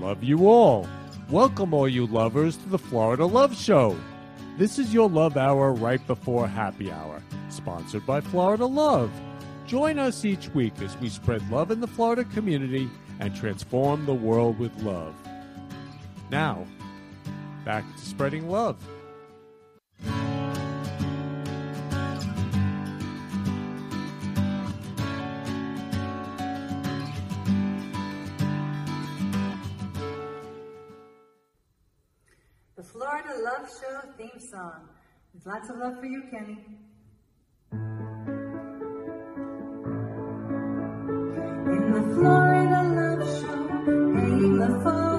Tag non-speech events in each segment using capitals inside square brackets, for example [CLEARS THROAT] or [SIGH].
Love you all. Welcome, all you lovers, to the Florida Love Show. This is your love hour right before happy hour, sponsored by Florida Love. Join us each week as we spread love in the Florida community and transform the world with love. Now, back to spreading love. Song. With lots of love for you, Kenny. In the Florida Love Show, paying the forward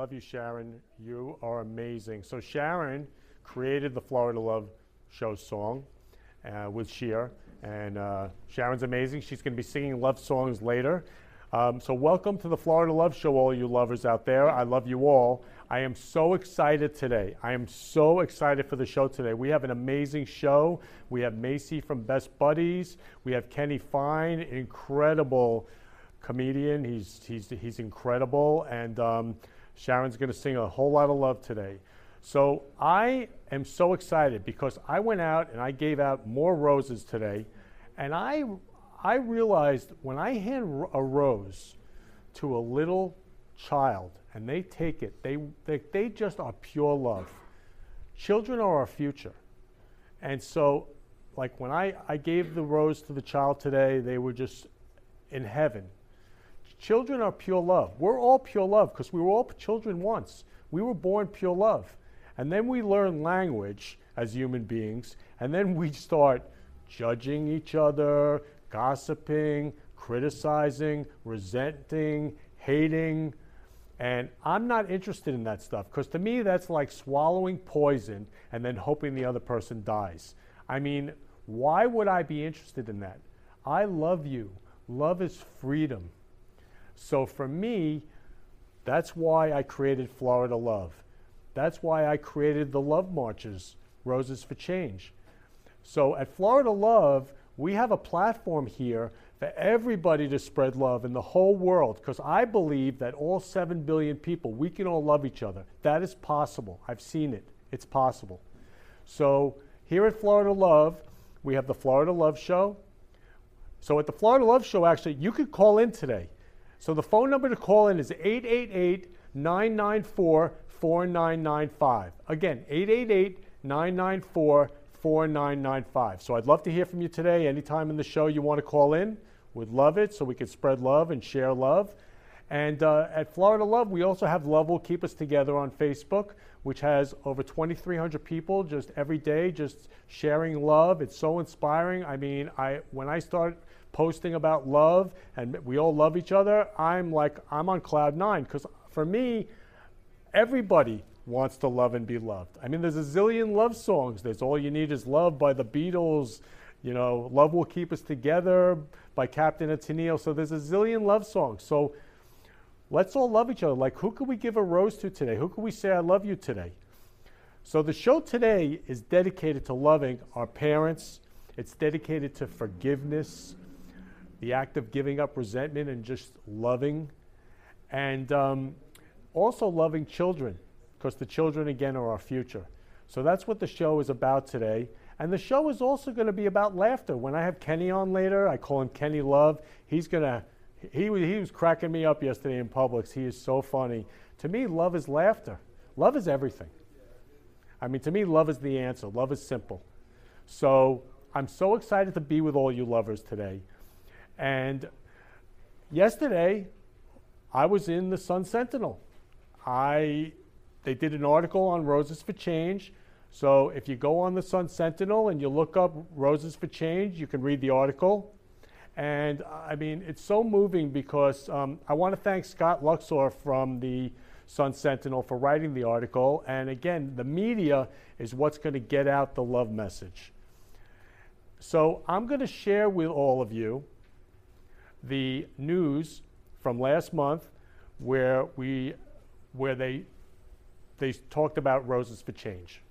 Love you, Sharon. You are amazing. So, Sharon created the Florida Love Show song uh, with Sheer, and uh, Sharon's amazing. She's going to be singing love songs later. Um, so, welcome to the Florida Love Show, all you lovers out there. I love you all. I am so excited today. I am so excited for the show today. We have an amazing show. We have Macy from Best Buddies. We have Kenny Fine, incredible comedian. He's, he's, he's incredible. And um, Sharon's going to sing a whole lot of love today. So I am so excited because I went out and I gave out more roses today. And I, I realized when I hand a rose to a little child and they take it, they, they, they just are pure love. Children are our future. And so, like when I, I gave the rose to the child today, they were just in heaven. Children are pure love. We're all pure love because we were all children once. We were born pure love. And then we learn language as human beings, and then we start judging each other, gossiping, criticizing, resenting, hating. And I'm not interested in that stuff because to me, that's like swallowing poison and then hoping the other person dies. I mean, why would I be interested in that? I love you. Love is freedom. So for me, that's why I created Florida Love. That's why I created the Love Marches, Roses for Change. So at Florida Love, we have a platform here for everybody to spread love in the whole world because I believe that all 7 billion people, we can all love each other. That is possible. I've seen it. It's possible. So here at Florida Love, we have the Florida Love Show. So at the Florida Love Show, actually, you could call in today. So the phone number to call in is 888 994 4995. Again, 888 994 4995. So I'd love to hear from you today. Anytime in the show you want to call in, would love it so we can spread love and share love. And uh, at Florida Love, we also have Love Will Keep Us Together on Facebook, which has over 2,300 people just every day just sharing love. It's so inspiring. I mean, I when I start posting about love and we all love each other, I'm like, I'm on cloud nine because for me, everybody wants to love and be loved. I mean, there's a zillion love songs. There's All You Need Is Love by the Beatles, you know, Love Will Keep Us Together by Captain Tennille. So there's a zillion love songs. So let's all love each other. Like, who could we give a rose to today? Who could we say, I love you today? So the show today is dedicated to loving our parents. It's dedicated to forgiveness, the act of giving up resentment and just loving. And um, also loving children, because the children, again, are our future. So that's what the show is about today. And the show is also going to be about laughter. When I have Kenny on later, I call him Kenny Love. He's going to, he, he was cracking me up yesterday in Publix. He is so funny. To me, love is laughter. Love is everything. I mean, to me, love is the answer. Love is simple. So I'm so excited to be with all you lovers today. And yesterday, I was in the Sun Sentinel. I, they did an article on Roses for Change. So if you go on the Sun Sentinel and you look up Roses for Change, you can read the article. And I mean, it's so moving because um, I want to thank Scott Luxor from the Sun Sentinel for writing the article. And again, the media is what's going to get out the love message. So I'm going to share with all of you the news from last month where we where they they talked about roses for change.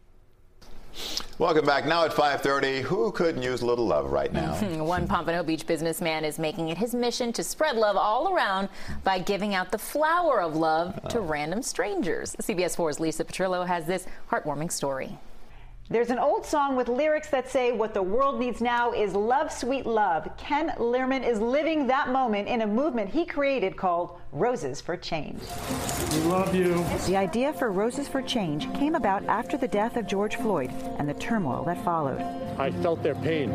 Welcome back. Now at 5:30, who couldn't use a little love right now? [LAUGHS] One Pompano Beach businessman is making it his mission to spread love all around by giving out the flower of love to oh. random strangers. CBS 4's Lisa Petrillo has this heartwarming story. There's an old song with lyrics that say what the world needs now is love, sweet love. Ken Lehrman is living that moment in a movement he created called Roses for Change. We love you. The idea for Roses for Change came about after the death of George Floyd and the turmoil that followed. I felt their pain.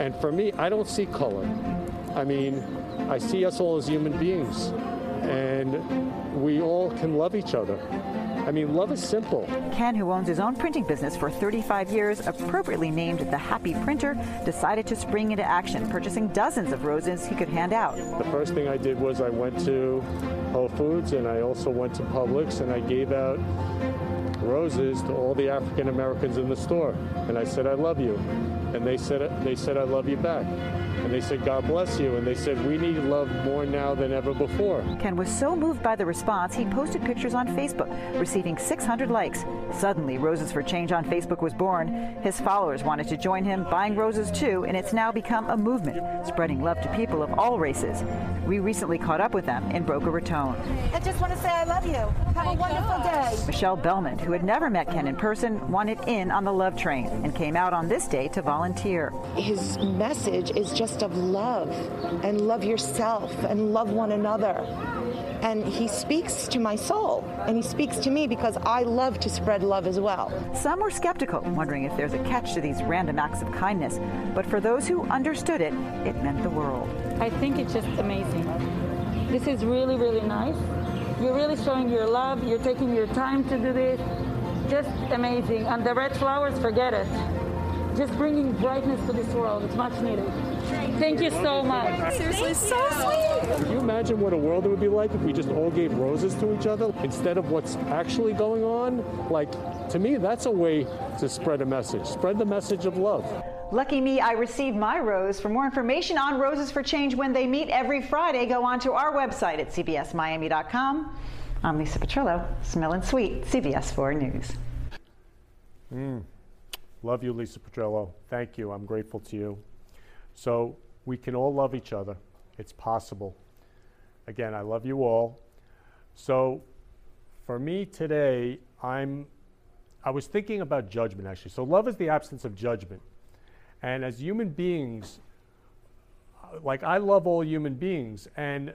And for me, I don't see color. I mean, I see us all as human beings. And we all can love each other. I mean, love is simple. Ken, who owns his own printing business for 35 years, appropriately named the Happy Printer, decided to spring into action, purchasing dozens of roses he could hand out. The first thing I did was I went to Whole Foods and I also went to Publix and I gave out roses to all the African Americans in the store. And I said, I love you. And they said, they said, I love you back. And they said, God bless you. And they said, we need love more now than ever before. Ken was so moved by the response, he posted pictures on Facebook, receiving 600 likes. Suddenly, Roses for Change on Facebook was born. His followers wanted to join him, buying roses too, and it's now become a movement, spreading love to people of all races. We recently caught up with them in Boca Raton. I just want to say I love you. Have a wonderful day. Michelle Bellman, who had never met Ken in person, wanted in on the love train and came out on this day to volunteer. His message is just of love and love yourself and love one another. and he speaks to my soul, and he speaks to me because I love to spread love as well. Some were skeptical, wondering if there's a catch to these random acts of kindness. But for those who understood it, it meant the world. I think it's just amazing. This is really, really nice. You're really showing your love. You're taking your time to do this. Just amazing. And the red flowers, forget it. Just bringing brightness to this world. It's much needed. Thank you so much. Seriously, so sweet. Can you imagine what a world it would be like if we just all gave roses to each other instead of what's actually going on? Like, to me, that's a way to spread a message. Spread the message of love. Lucky me, I received my rose. For more information on Roses for Change when they meet every Friday, go on to our website at cbsmiami.com. I'm Lisa Petrillo, smelling sweet, CBS 4 News. Hmm. Love you, Lisa Petrillo. Thank you. I'm grateful to you. So we can all love each other. It's possible. Again, I love you all. So for me today, I'm I was thinking about judgment actually. So love is the absence of judgment. And as human beings, like I love all human beings and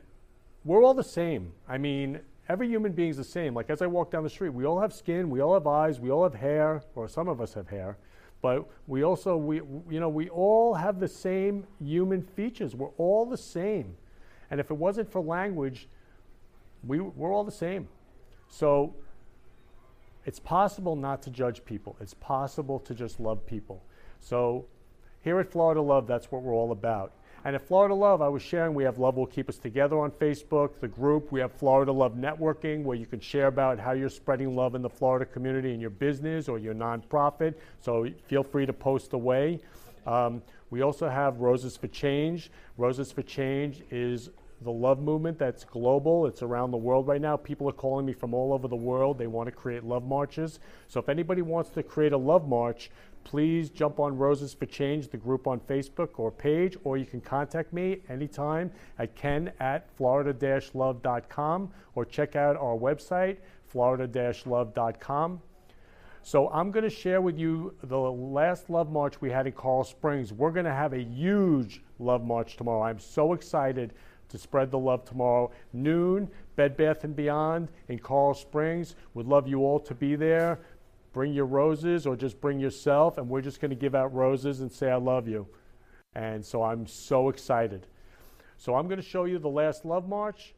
we're all the same. I mean, every human being is the same. Like as I walk down the street, we all have skin, we all have eyes, we all have hair, or some of us have hair, but we also we you know we all have the same human features. We're all the same, and if it wasn't for language, we we're all the same. So it's possible not to judge people. It's possible to just love people. So here at Florida Love, that's what we're all about. And at Florida Love, I was sharing we have Love Will Keep Us Together on Facebook, the group. We have Florida Love Networking, where you can share about how you're spreading love in the Florida community in your business or your nonprofit. So feel free to post away. Um, we also have Roses for Change. Roses for Change is the love movement that's global. It's around the world right now. People are calling me from all over the world. They want to create love marches. So if anybody wants to create a love march, please jump on Roses for Change, the group on Facebook or page, or you can contact me anytime at ken at florida-love.com or check out our website, florida-love.com. So I'm going to share with you the last love march we had in Coral Springs. We're going to have a huge love march tomorrow. I'm so excited to spread the love tomorrow. Noon, Bed Bath and Beyond in Coral Springs. Would love you all to be there. Bring your roses or just bring yourself, and we're just going to give out roses and say I love you. And so I'm so excited. So I'm going to show you the last love march.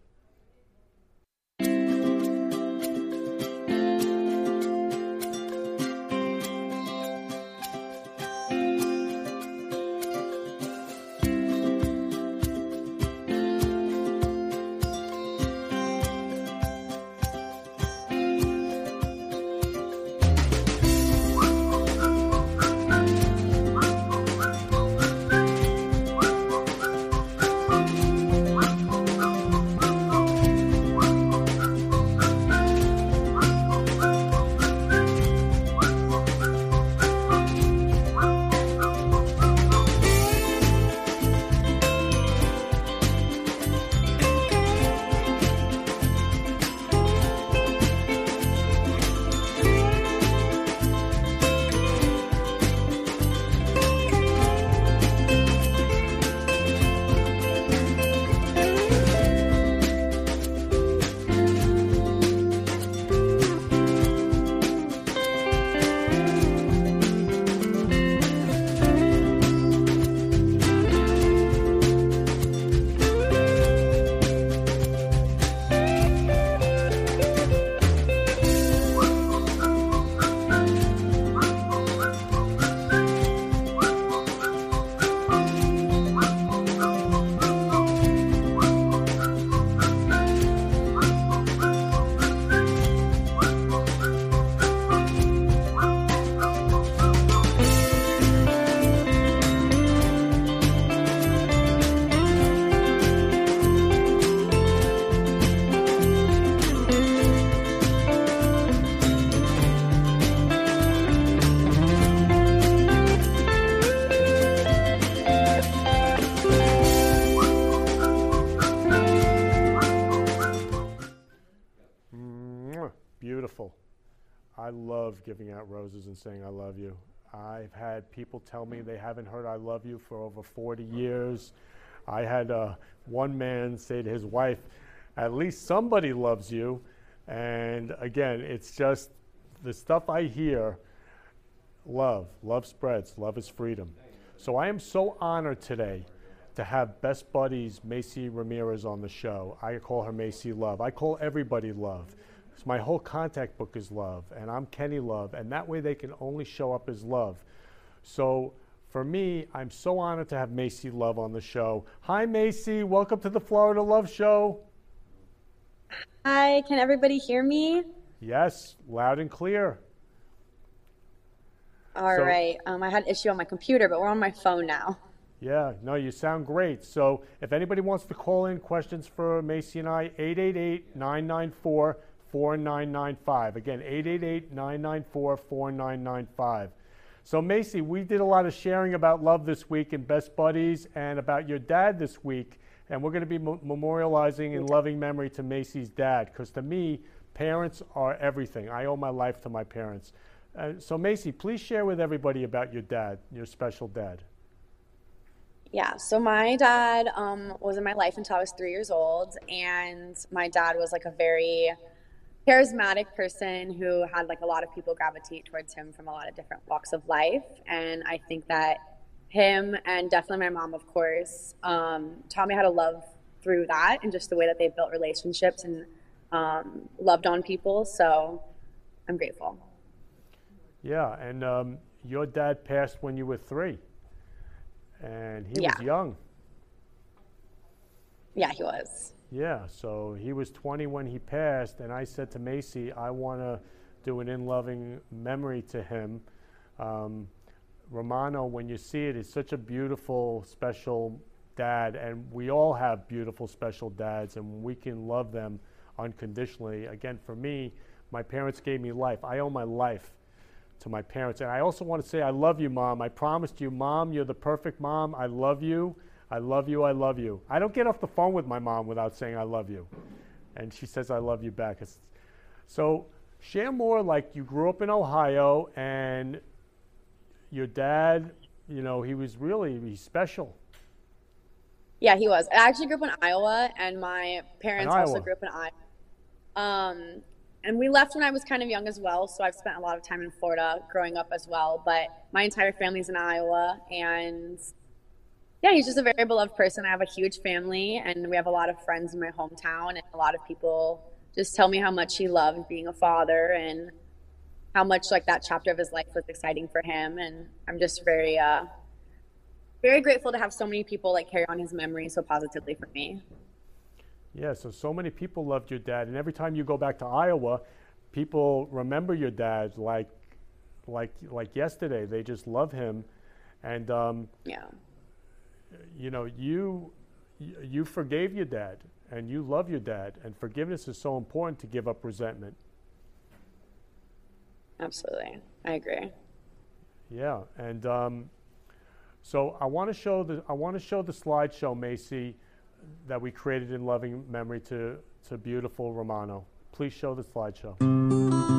Giving out roses and saying I love you. I've had people tell me they haven't heard I love you for over 40 years. I had uh, one man say to his wife at least somebody loves you. And again, it's just the stuff I hear love. Love spreads. Love is freedom. So I am so honored today to have best buddies Macy Ramirez on the show. I call her Macy Love. I call everybody Love. So my whole contact book is Love, and I'm Kenny Love, and that way they can only show up as Love. So for me, I'm so honored to have Macy Love on the show. Hi, Macy. Welcome to the Florida Love Show. Hi, can everybody hear me? Yes, loud and clear. All So- right. Um, I had an issue on my computer, but we're on my phone now. Yeah, no, you sound great. So if anybody wants to call in questions for Macy and I, 888 994 4995. Again, 888 994 4995. So, Macy, we did a lot of sharing about love this week and Best Buddies and about your dad this week. And we're going to be mo- memorializing in loving memory to Macy's dad because to me, parents are everything. I owe my life to my parents. Uh, so, Macy, please share with everybody about your dad, your special dad. Yeah, so my dad um, was in my life until I was three years old, and my dad was like a very charismatic person who had like a lot of people gravitate towards him from a lot of different walks of life. And I think that him and definitely my mom, of course, um, taught me how to love through that and just the way that they built relationships and um, loved on people. So I'm grateful. Yeah, and um, your dad passed when you were three, and he was young. Yeah, he was. Yeah, so he was 20 when he passed, and I said to Macy, I want to do an in loving memory to him. Um, Romano, when you see it, is such a beautiful, special dad, and we all have beautiful, special dads, and we can love them unconditionally. Again, for me, my parents gave me life. I owe my life to my parents. And I also want to say, I love you, Mom. I promised you, Mom, you're the perfect mom. I love you. I love you. I love you. I don't get off the phone with my mom without saying, I love you. And she says, I love you back. It's, so, share more like you grew up in Ohio and your dad, you know, he was really he's special. Yeah, he was. I actually grew up in Iowa, and my parents also Iowa. grew up in Iowa. Um, and we left when I was kind of young as well, so I've spent a lot of time in Florida growing up as well. But my entire family's in Iowa, and yeah, he's just a very beloved person. I have a huge family, and we have a lot of friends in my hometown, and a lot of people just tell me how much he loved being a father and how much like that chapter of his life was exciting for him. And I'm just very, uh, very grateful to have so many people like carry on his memory so positively for me. Yeah, so so many people loved your dad, and every time you go back to Iowa, people remember your dad like, like, like yesterday. They just love him, and um, Yeah. You know, you, you forgave your dad, and you love your dad, and forgiveness is so important to give up resentment. Absolutely. I agree. Yeah, and um, so I want to show the I want to show the slideshow, Macy, that we created in loving memory to to beautiful Romano. Please show the slideshow.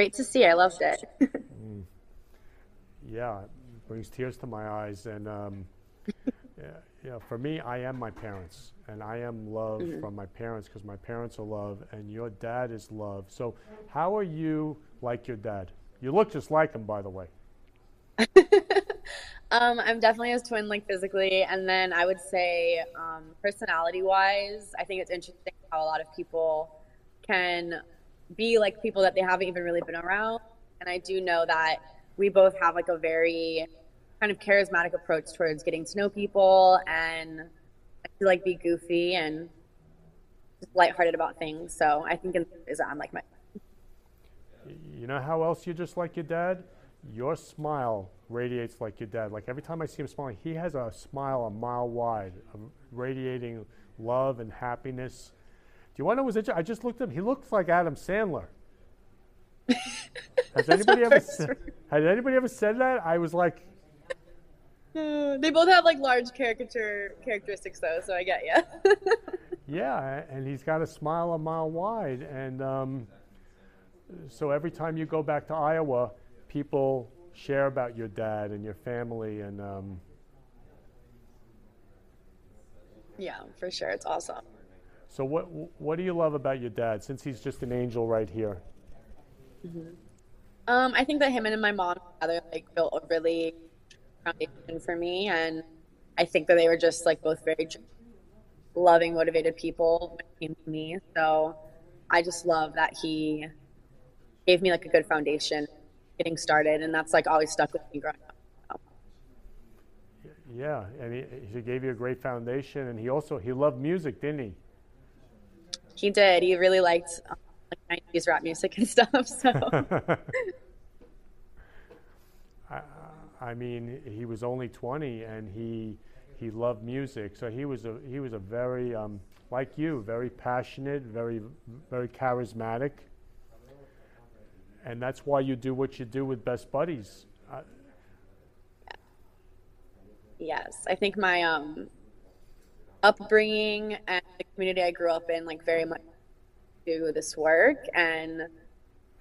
Great to see. I loved it. yeah, it brings tears to my eyes, and um, [LAUGHS] yeah, yeah, for me, I am my parents, and I am love Mhm. from my parents because my parents are love, and your dad is love. So, how are you like your dad? You look just like him, by the way. [LAUGHS] Um, I'm definitely his twin, like physically, and then I would say, um, personality-wise, I think it's interesting how a lot of people can be like people that they haven't even really been around. And I do know that we both have like a very kind of charismatic approach towards getting to know people, and feel like be goofy and just lighthearted about things. So I think in is I'm like my You know how else you're just like your dad? Your smile radiates like your dad. Like every time I see him smiling, he has a smile a mile wide, radiating love and happiness. Do you want to know what's interesting? I just looked at him. He looks like Adam Sandler. [LAUGHS] has anybody ever said, has anybody ever said that? I was like, they both have like large caricature characteristics though, so I get you. [LAUGHS] yeah, and he's got a smile a mile wide. And um, so every time you go back to Iowa, people share about your dad and your family. And um, yeah, for sure, it's awesome. So, what what do you love about your dad? Since he's just an angel right here. Um, I think that him and my mom together like built a really foundation for me, and I think that they were just like both very loving, motivated people when it came to me. So I just love that he gave me like a good foundation getting started, and that's like always stuck with me growing up. Yeah, and he, he gave you a great foundation, and he also he loved music, didn't he? He did. He really liked um, like 90s rap music and [LAUGHS] stuff. So [LAUGHS] I, I mean, he was only 20, and he he loved music. So he was a he was a very um, like you, very passionate, very very charismatic, and that's why you do what you do with Best Buddies. Uh, yes, I think my um, upbringing and the community I grew up in like very much do this work and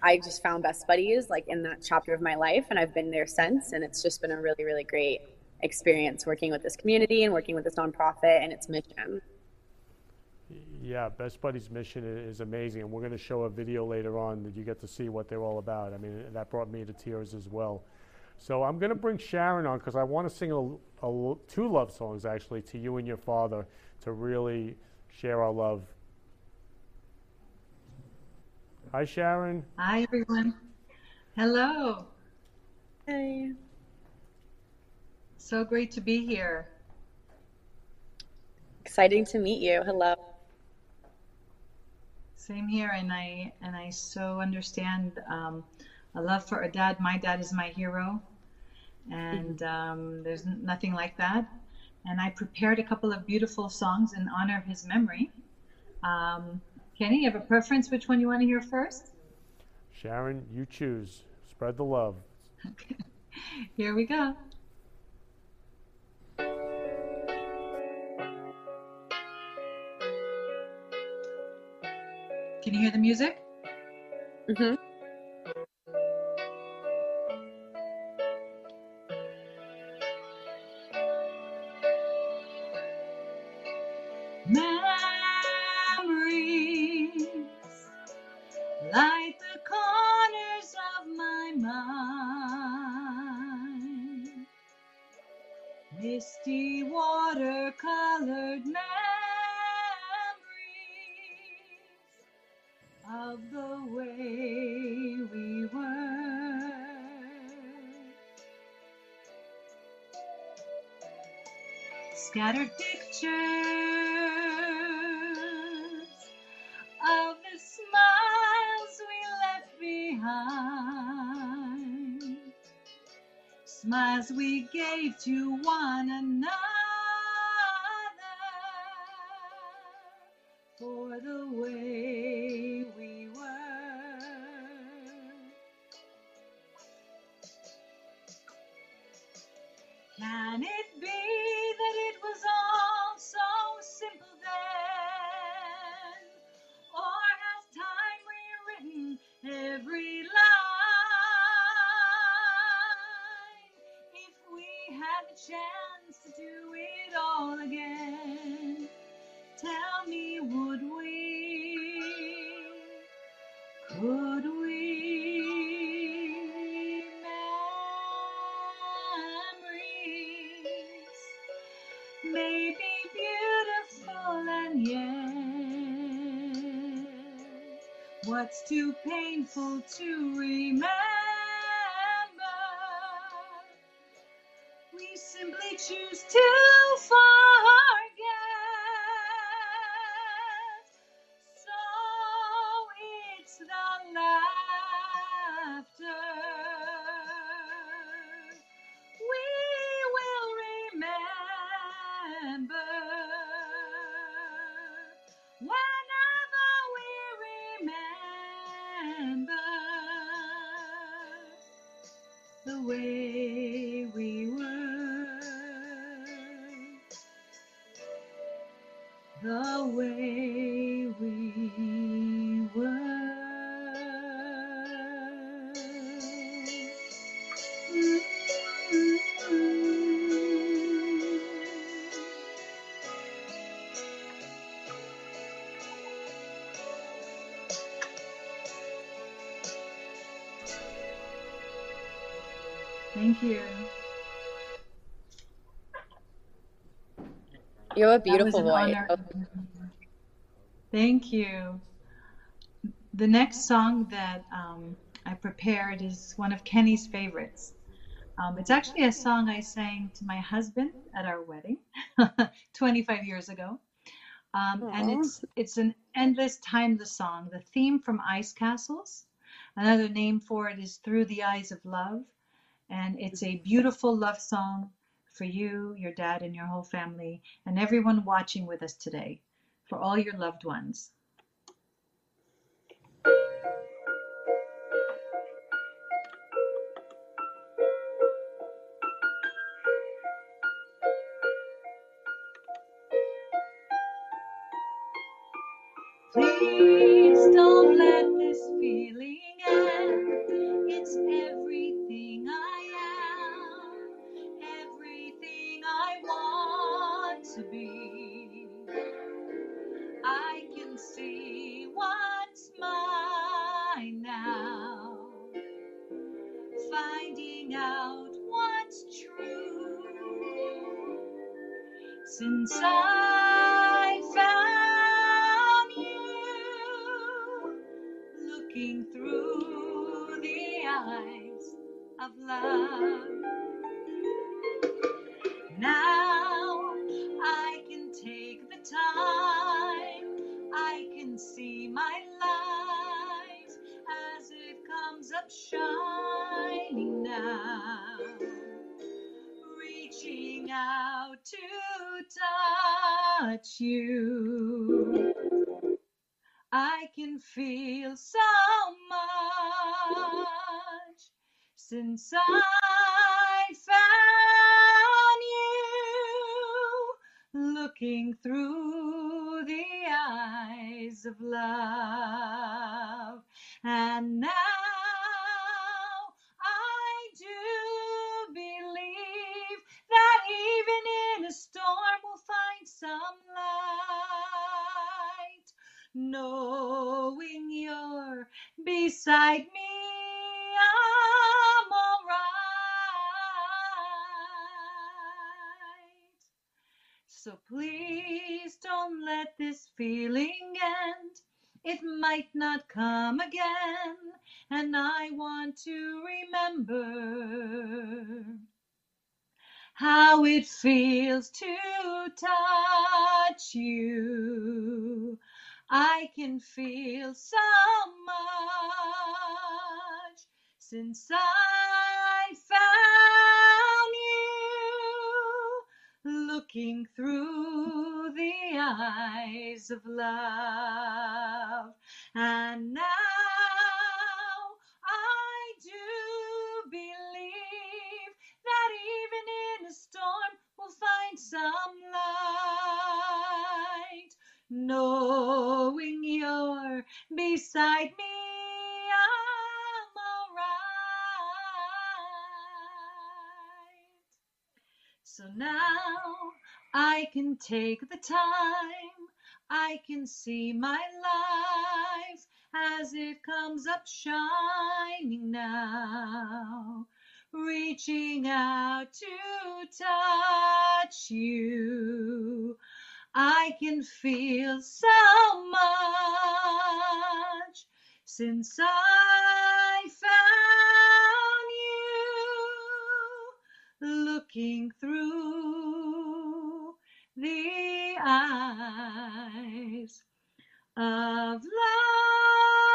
I just found best buddies like in that chapter of my life and I've been there since and it's just been a really really great experience working with this community and working with this nonprofit and its mission. Yeah, Best Buddies mission is amazing, and we're going to show a video later on that you get to see what they're all about. I mean, that brought me to tears as well. So I'm going to bring Sharon on because I want to sing a, l- a l- two love songs actually to you and your father to really share our love. Hi, Sharon. Hi, everyone. Hello. Hey. So great to be here. Exciting to meet you. Hello. Same here, and I and I so understand um, a love for a dad. My dad is my hero, and um, there's nothing like that. And I prepared a couple of beautiful songs in honor of his memory. Um, Kenny, you have a preference? Which one you want to hear first? Sharon, you choose. Spread the love. Okay. [LAUGHS] Here we go. Can you hear the music? Mm-hmm. What's too painful to remember? You have a beautiful an voice. Thank you. The next song that um, I prepared is one of Kenny's favorites. Um, it's actually a song I sang to my husband at our wedding [LAUGHS] 25 years ago. Um, and it's it's an endless, timeless song. The theme from Ice Castles. Another name for it is Through the Eyes of Love. And it's a beautiful love song for you, your dad, and your whole family, and everyone watching with us today, for all your loved ones. Please don't let this feeling end. It's everything since how it feels to touch you. I can feel so much since I found you, looking through the eyes of love. And now some light. Knowing you're beside me, I'm alright. So now I can take the time, I can see my life as it comes up shining now, reaching out to touch you. I can feel so much since I found you looking through the eyes of love.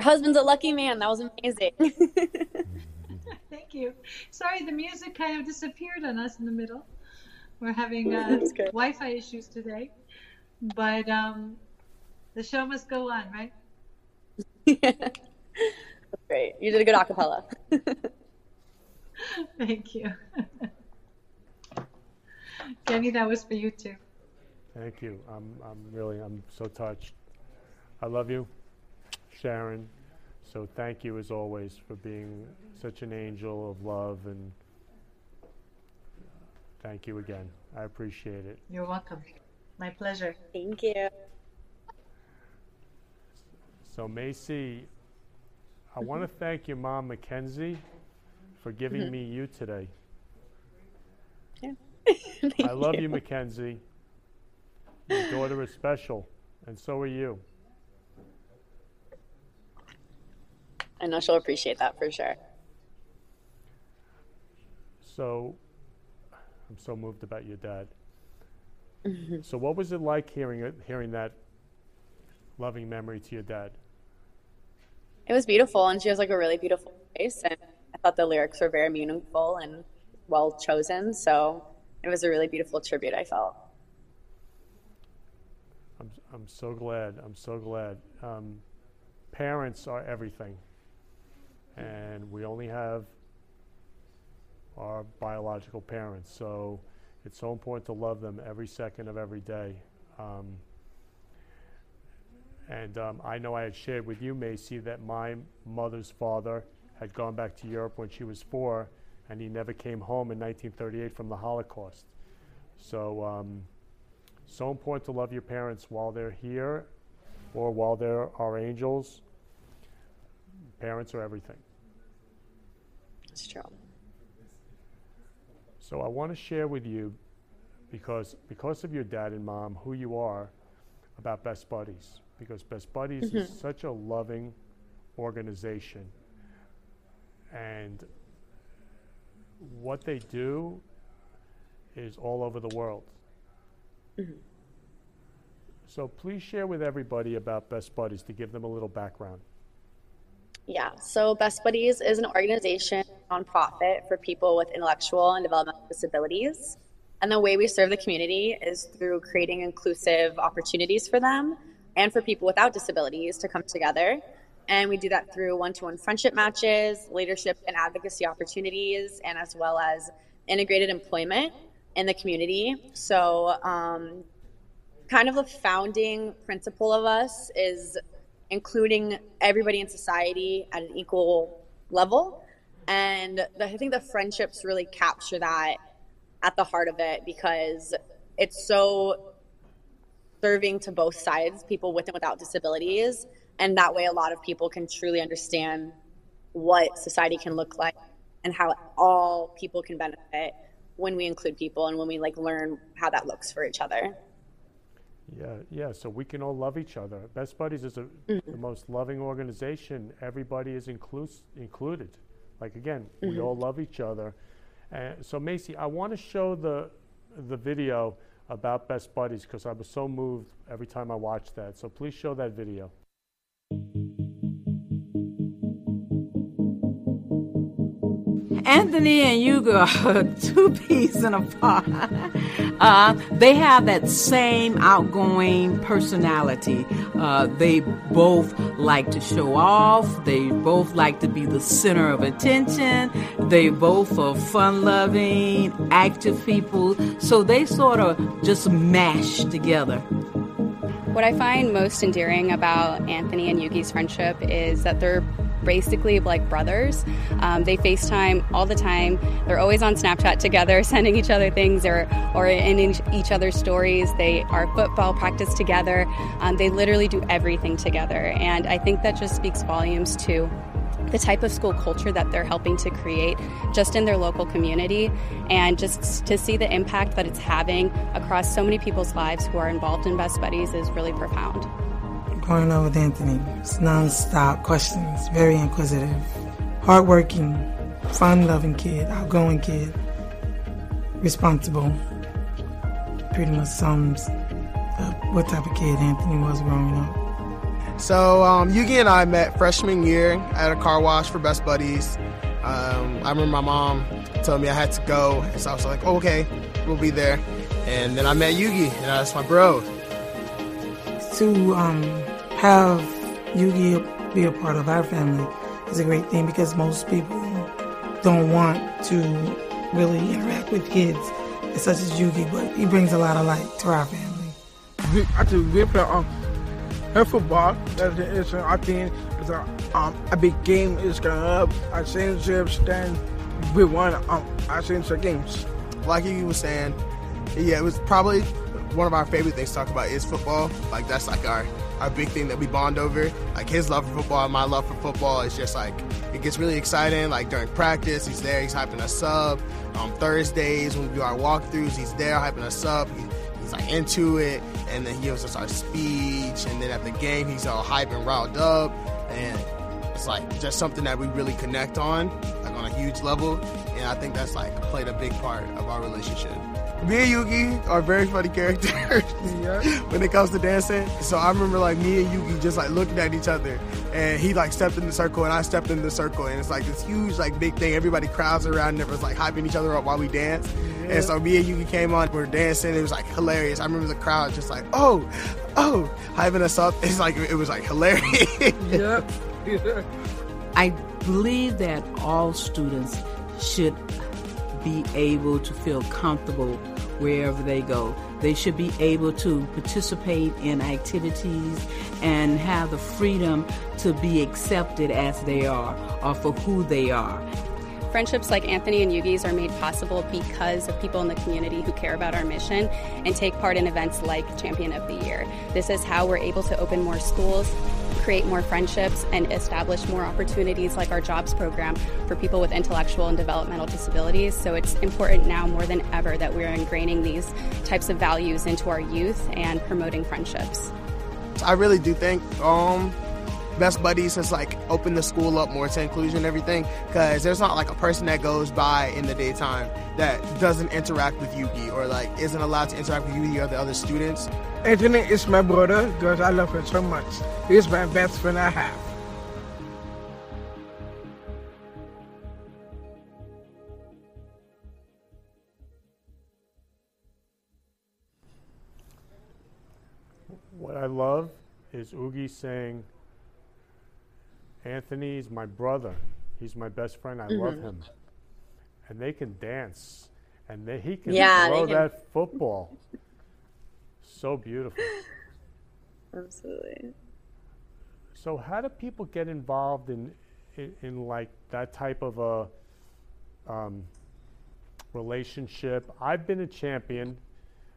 Husband's a lucky man. That was amazing. [LAUGHS] Thank you. Sorry, the music kind of disappeared on us in the middle. We're having uh, That's. Wi-Fi issues today, but um, the show must go on, right? That's [LAUGHS] great. You did a good acapella. [LAUGHS] Thank you. Jenny, that was for you too. Thank you. I'm, I'm really, I'm so touched. I love you, Sharon. So thank you as always for being such an angel of love and thank you again. I appreciate it. You're welcome. My pleasure. Thank you. So Macy, I want to [LAUGHS] thank your mom, Mackenzie, for giving Mhm. me you today. Yeah. [LAUGHS] I love you, Mackenzie. Your daughter is special, and so are you. I know she'll appreciate that for sure. So, I'm so moved about your dad. Mhm. So, what was it like hearing it, hearing that loving memory to your dad? It was beautiful, and she has like a really beautiful voice, and I thought the lyrics were very meaningful and well chosen. So it was a really beautiful tribute. I felt. I'm, I'm so glad. I'm so glad. Um, parents are everything, and we only have our biological parents. So it's so important to love them every second of every day. Um, and um, I know I had shared with you, Macy, that my mother's father had gone back to Europe when she was four, and he never came home in 1938 from the Holocaust. So, um, so important to love your parents while they're here or while they're our angels. Parents are everything. It's true. So I want to share with you, because because of your dad and mom, who you are, about Best Buddies. Because Best Buddies is Mhm. such a loving organization, and what they do is all over the world. Mhm. So please share with everybody about Best Buddies to give them a little background. Yeah, so Best Buddies is an organization, nonprofit for people with intellectual and developmental disabilities. And the way we serve the community is through creating inclusive opportunities for them and for people without disabilities to come together. And we do that through one to one friendship matches, leadership and advocacy opportunities, and as well as integrated employment in the community. So, um, kind of the founding principle of us is including everybody in society at an equal level. And the, I think the friendships really capture that at the heart of it because it's so serving to both sides, people with and without disabilities. And that way, a lot of people can truly understand what society can look like and how all people can benefit when we include people and when we like learn how that looks for each other. Yeah, yeah. So we can all love each other. Best Buddies is a, mm-hmm. the most loving organization. Everybody is inclus- included. Like again, we Mhm. all love each other. Uh, so Macy, I want to show the the video about Best Buddies because I was so moved every time I watched that. So please show that video. Anthony and Yugi are [LAUGHS] two peas in a pod. [LAUGHS] Uh, they have that same outgoing personality. Uh, they both like to show off. They both like to be the center of attention. They both are fun loving, active people. So they sort of just mash together. What I find most endearing about Anthony and Yugi's friendship is that they're basically like brothers. Um, they FaceTime all the time. They're always on Snapchat together, [LAUGHS] sending each other things or, or in each- other's stories. They are football practice together. Um, they literally do everything together. And I think that just speaks volumes to the type of school culture that they're helping to create just in their local community and just to see the impact that it's having across so many people's lives who are involved in Best Buddies is really profound. Growing up with Anthony, it's non-stop questions, very inquisitive, hardworking, fun-loving kid, outgoing kid, responsible. Pretty much sums up what type of kid Anthony was growing up. So um, Yugi and I met freshman year at a car wash for Best Buddies. Um, I remember my mom told me I had to go, and so I was like, oh, "Okay, we'll be there." And then I met Yugi, and that's my bro. To um, have Yugi be a part of our family is a great thing because most people don't want to really interact with kids such as Yugi, but he brings a lot of light to our family. I think we play um, football. That's it's, I think it's a, um, a big game is coming up. I seen chips, then we won um, I seen some games. Like he was saying, yeah, it was probably one of our favorite things to talk about is football. Like that's like our our big thing that we bond over. Like his love for football and my love for football is just like it gets really exciting. Like during practice, he's there, he's hyping us up. On Thursdays when we do our walkthroughs, he's there hyping us up. He, he's like into it, and then he gives us our speech. And then at the game, he's all hype and riled up, and it's like just something that we really connect on, like on a huge level. And I think that's like played a big part of our relationship me and Yugi are very funny characters [LAUGHS] yeah. when it comes to dancing. So I remember like me and Yugi just like looking at each other, and he like stepped in the circle and I stepped in the circle, and it's like this huge like big thing. Everybody crowds around and it was like hyping each other up while we dance. Yeah. And so me and Yugi came on, we are dancing. It was like hilarious. I remember the crowd just like oh, oh, hyping us up. It's like it was like hilarious. [LAUGHS] yeah. [LAUGHS] I believe that all students should be able to feel comfortable wherever they go. They should be able to participate in activities and have the freedom to be accepted as they are or for who they are. Friendships like Anthony and Yugi's are made possible because of people in the community who care about our mission and take part in events like Champion of the Year. This is how we're able to open more schools, create more friendships and establish more opportunities like our jobs program for people with intellectual and developmental disabilities. So it's important now more than ever that we're ingraining these types of values into our youth and promoting friendships. I really do think um, Best Buddies has like opened the school up more to inclusion and everything because there's not like a person that goes by in the daytime that doesn't interact with Yugi or like isn't allowed to interact with Yugi or the other students. Anthony is my brother because I love him so much. He's my best friend I have. What I love is Oogie saying, Anthony's my brother. He's my best friend. I mm-hmm. love him. And they can dance. And they, he can yeah, throw can. that football. so beautiful. Absolutely. So how do people get involved in, in, in like that type of a um, relationship? I've been a champion,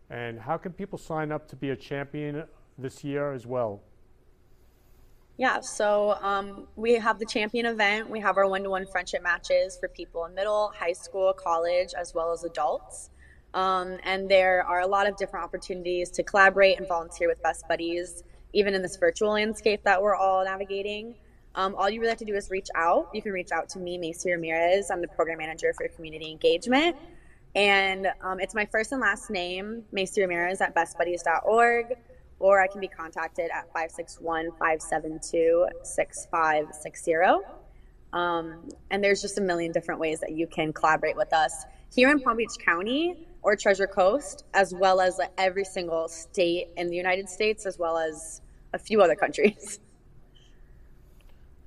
and how can people sign up to be a champion this year as well? Yeah, so um, we have the champion event. We have our one to one friendship matches for people in middle, high school, college, as well as adults. Um, and there are a lot of different opportunities to collaborate and volunteer with best buddies, even in this virtual landscape that we're all navigating. Um, all you really have to do is reach out. You can reach out to me, Macy Ramirez. I'm the program manager for community engagement. And um, it's my first and last name, Macy Ramirez at bestbuddies.org or I can be contacted at 561 572 6560. Um, and there's just a million different ways that you can collaborate with us here in Palm Beach County or Treasure Coast, as well as every single state in the United States, as well as a few other countries. [LAUGHS]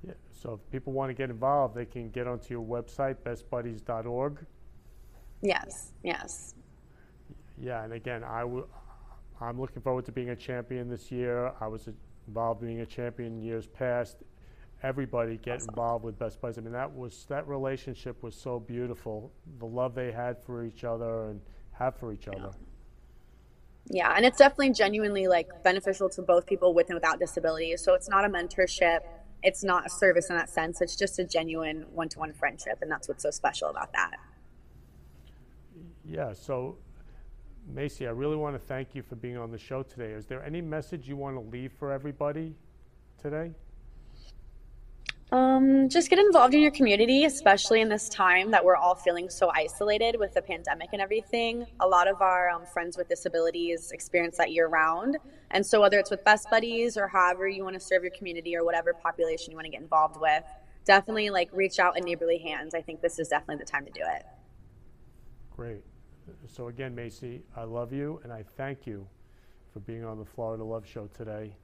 Yeah, so if people want to get involved, they can get onto your website, bestbuddies.org. Yes, yes. Yeah, and again, I will. I'm looking forward to being a champion this year. I was involved in being a champion years past. Everybody get awesome. involved with Best Buddies. I mean, that was that relationship was so beautiful. The love they had for each other and have for each other. Yeah, and it's definitely genuinely like beneficial to both people with and without disabilities. So it's not a mentorship it's not a service in that sense. It's just a genuine one to one friendship. And that's what's so special about that. Yeah, so Macy, I really want to thank you for being on the show today. Is there any message you want to leave for everybody today? Um, just get involved in your community, especially in this time that we're all feeling so isolated with the pandemic and everything. A lot of our um, friends with disabilities experience that year round. And so, whether it's with Best Buddies or however you want to serve your community or whatever population you want to get involved with, definitely like reach out in neighborly hands. I think this is definitely the time to do it. Great. So, again, Macy, I love you and I thank you for being on the Florida Love Show today.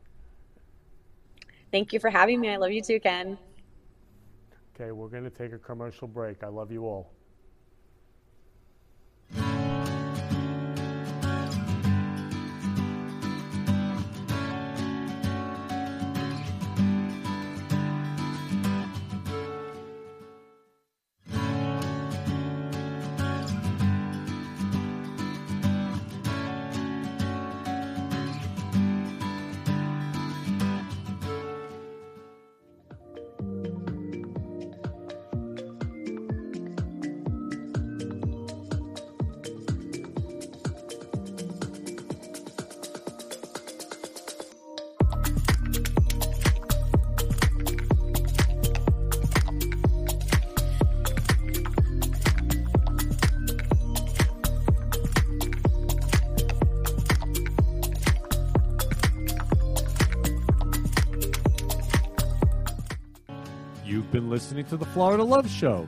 Thank you for having me. I love you too, Ken. Okay, we're going to take a commercial break. I love you all. Listening to the Florida Love Show.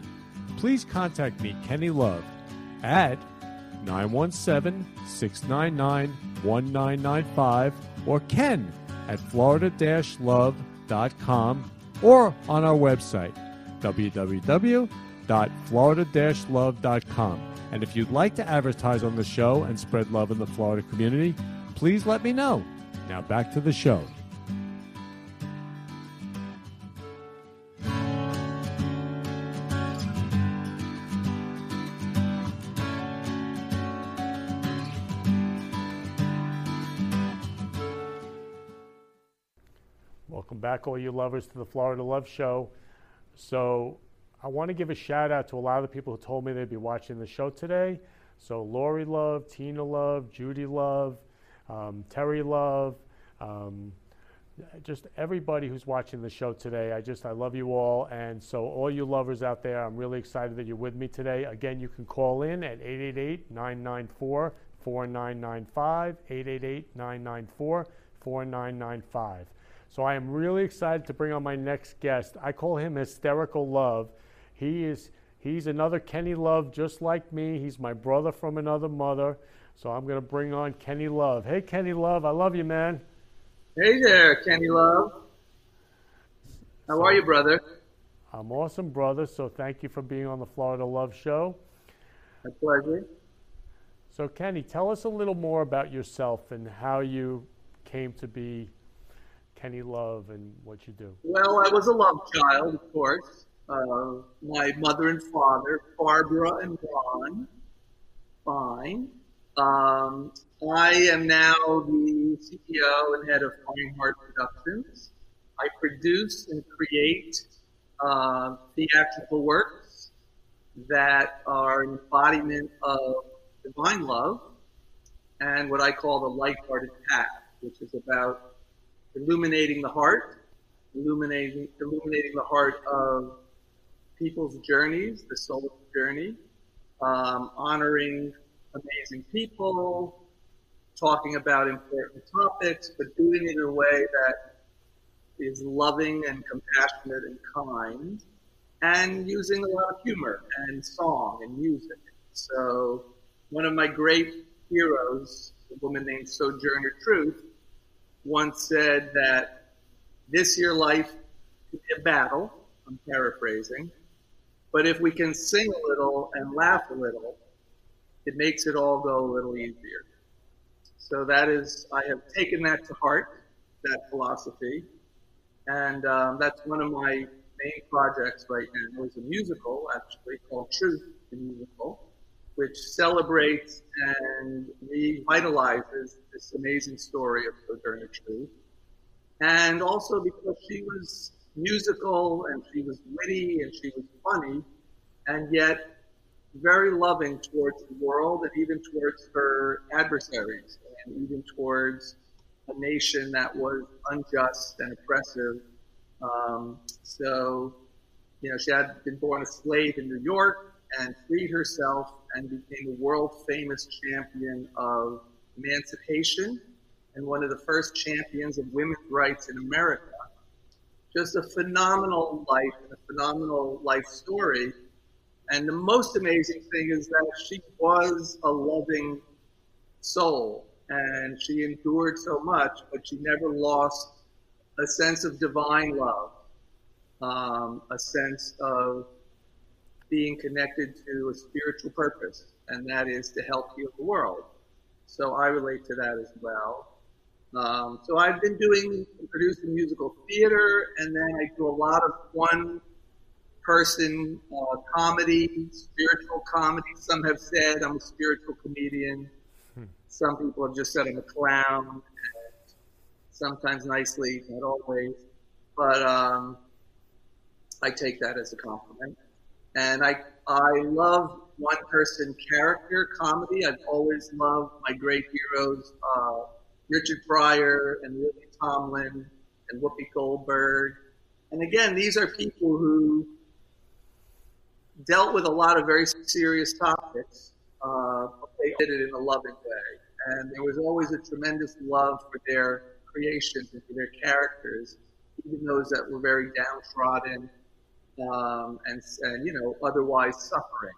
Please contact me, Kenny Love, at 917 699 1995 or ken at florida love.com or on our website, www.florida love.com. And if you'd like to advertise on the show and spread love in the Florida community, please let me know. Now back to the show. Back, all you lovers, to the Florida Love Show. So, I want to give a shout out to a lot of the people who told me they'd be watching the show today. So, Lori Love, Tina Love, Judy Love, um, Terry Love, um, just everybody who's watching the show today. I just, I love you all. And so, all you lovers out there, I'm really excited that you're with me today. Again, you can call in at 888 994 4995, 888 994 4995. So I am really excited to bring on my next guest. I call him Hysterical Love. He is he's another Kenny Love just like me. He's my brother from another mother. So I'm going to bring on Kenny Love. Hey Kenny Love, I love you, man. Hey there, Kenny Love. How are you, brother? I'm awesome, brother. So thank you for being on the Florida Love Show. My pleasure. So Kenny, tell us a little more about yourself and how you came to be Kenny Love and what you do. Well, I was a love child, of course. Uh, my mother and father, Barbara and Ron, fine. Um, I am now the CEO and head of Fine Heart Productions. I produce and create uh, theatrical works that are an embodiment of divine love and what I call the light-hearted path, which is about illuminating the heart, illuminating illuminating the heart of people's journeys, the soul's journey, um, honoring amazing people, talking about important topics, but doing it in a way that is loving and compassionate and kind, and using a lot of humor and song and music. So, one of my great heroes, a woman named Sojourner Truth, once said that this year life could be a battle. I'm paraphrasing. But if we can sing a little and laugh a little, it makes it all go a little easier. So that is, I have taken that to heart, that philosophy. And um, that's one of my main projects right now is a musical, actually, called Truth, the musical which celebrates and revitalizes this amazing story of Sojourner Truth. And also because she was musical and she was witty and she was funny, and yet very loving towards the world and even towards her adversaries and even towards a nation that was unjust and oppressive. Um, so, you know, she had been born a slave in New York and freed herself and became a world famous champion of emancipation and one of the first champions of women's rights in America. Just a phenomenal life and a phenomenal life story. And the most amazing thing is that she was a loving soul and she endured so much, but she never lost a sense of divine love, um, a sense of being connected to a spiritual purpose, and that is to help heal the world. So I relate to that as well. Um, so I've been doing producing musical theater, and then I do a lot of one person uh, comedy, spiritual comedy. Some have said I'm a spiritual comedian. Some people have just said I'm a clown, sometimes nicely, not always. But um, I take that as a compliment. And I, I love one person character comedy. I've always loved my great heroes, uh, Richard Pryor and Lily Tomlin and Whoopi Goldberg. And again, these are people who dealt with a lot of very serious topics, uh, but they did it in a loving way and there was always a tremendous love for their creations and for their characters, even those that were very downtrodden um, and, and, you know, otherwise suffering.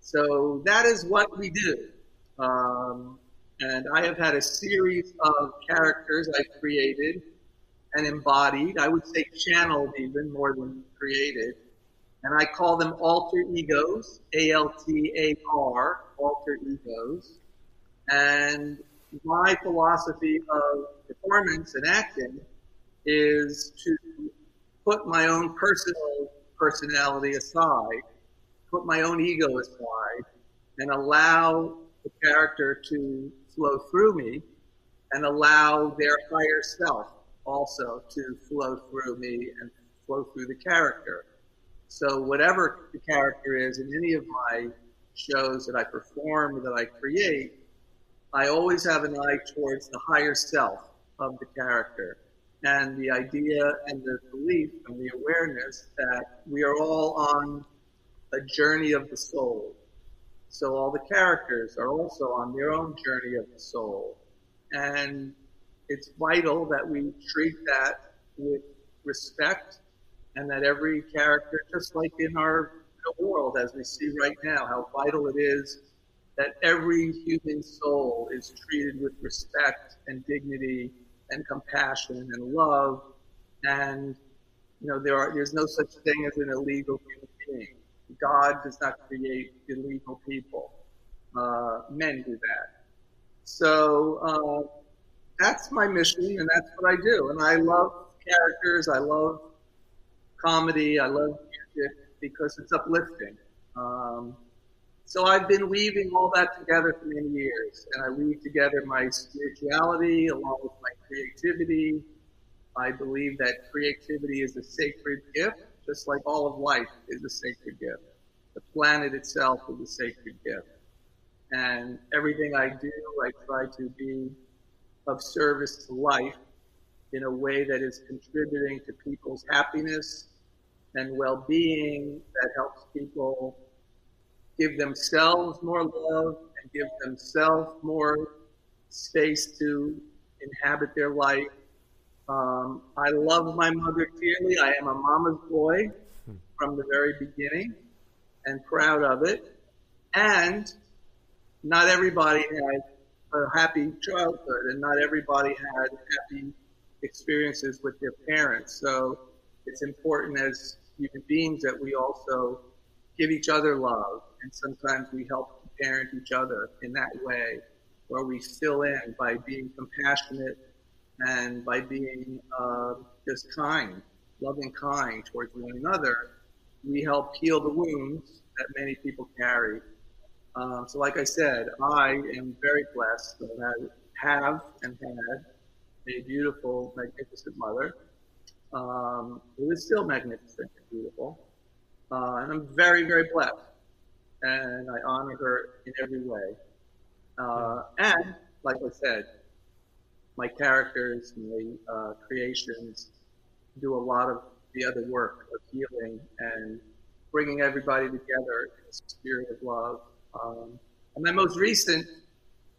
So that is what we do. Um, and I have had a series of characters I've created and embodied. I would say channeled even more than created. And I call them alter egos, A L T A R, alter egos. And my philosophy of performance and acting is to put my own personal personality aside, put my own ego aside, and allow the character to flow through me and allow their higher self also to flow through me and flow through the character. So whatever the character is in any of my shows that I perform, that I create, I always have an eye towards the higher self of the character and the idea and the belief and the awareness that we are all on a journey of the soul. So all the characters are also on their own journey of the soul. And it's vital that we treat that with respect and that every character, just like in our world as we see right now, how vital it is that every human soul is treated with respect and dignity and compassion and love. And, you know, there are, there's no such thing as an illegal human being. God does not create illegal people. Uh, men do that. So, uh, that's my mission and that's what I do. And I love characters. I love comedy. I love music because it's uplifting. Um, so I've been weaving all that together for many years, and I weave together my spirituality along with my creativity. I believe that creativity is a sacred gift, just like all of life is a sacred gift. The planet itself is a sacred gift. And everything I do, I try to be of service to life in a way that is contributing to people's happiness and well-being that helps people give themselves more love and give themselves more space to inhabit their life. Um, I love my mother dearly. I am a mama's boy from the very beginning and proud of it. And not everybody had a happy childhood and not everybody had happy experiences with their parents. So it's important as human beings that we also give each other love and sometimes we help parent each other in that way, where we fill in by being compassionate and by being uh, just kind, loving kind towards one another. We help heal the wounds that many people carry. Um, so, like I said, I am very blessed that I have and had a beautiful, magnificent mother. um, who is still magnificent and beautiful. Uh, and I'm very, very blessed. And I honor her in every way. Uh, and, like I said, my characters, my uh, creations do a lot of the other work of healing and bringing everybody together in a spirit of love. Um, and my most recent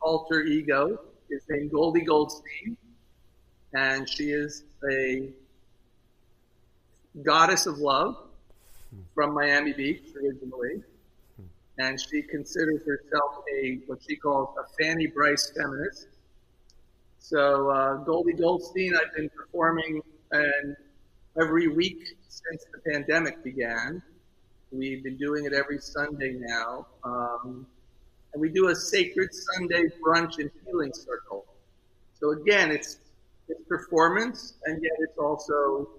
alter ego is named Goldie Goldstein, and she is a goddess of love from Miami Beach originally, and she considers herself a what she calls a Fanny Brice feminist. So uh, Goldie Goldstein, I've been performing and every week since the pandemic began. We've been doing it every Sunday now. Um, and we do a sacred Sunday brunch and healing circle. So again, it's it's performance, and yet it's also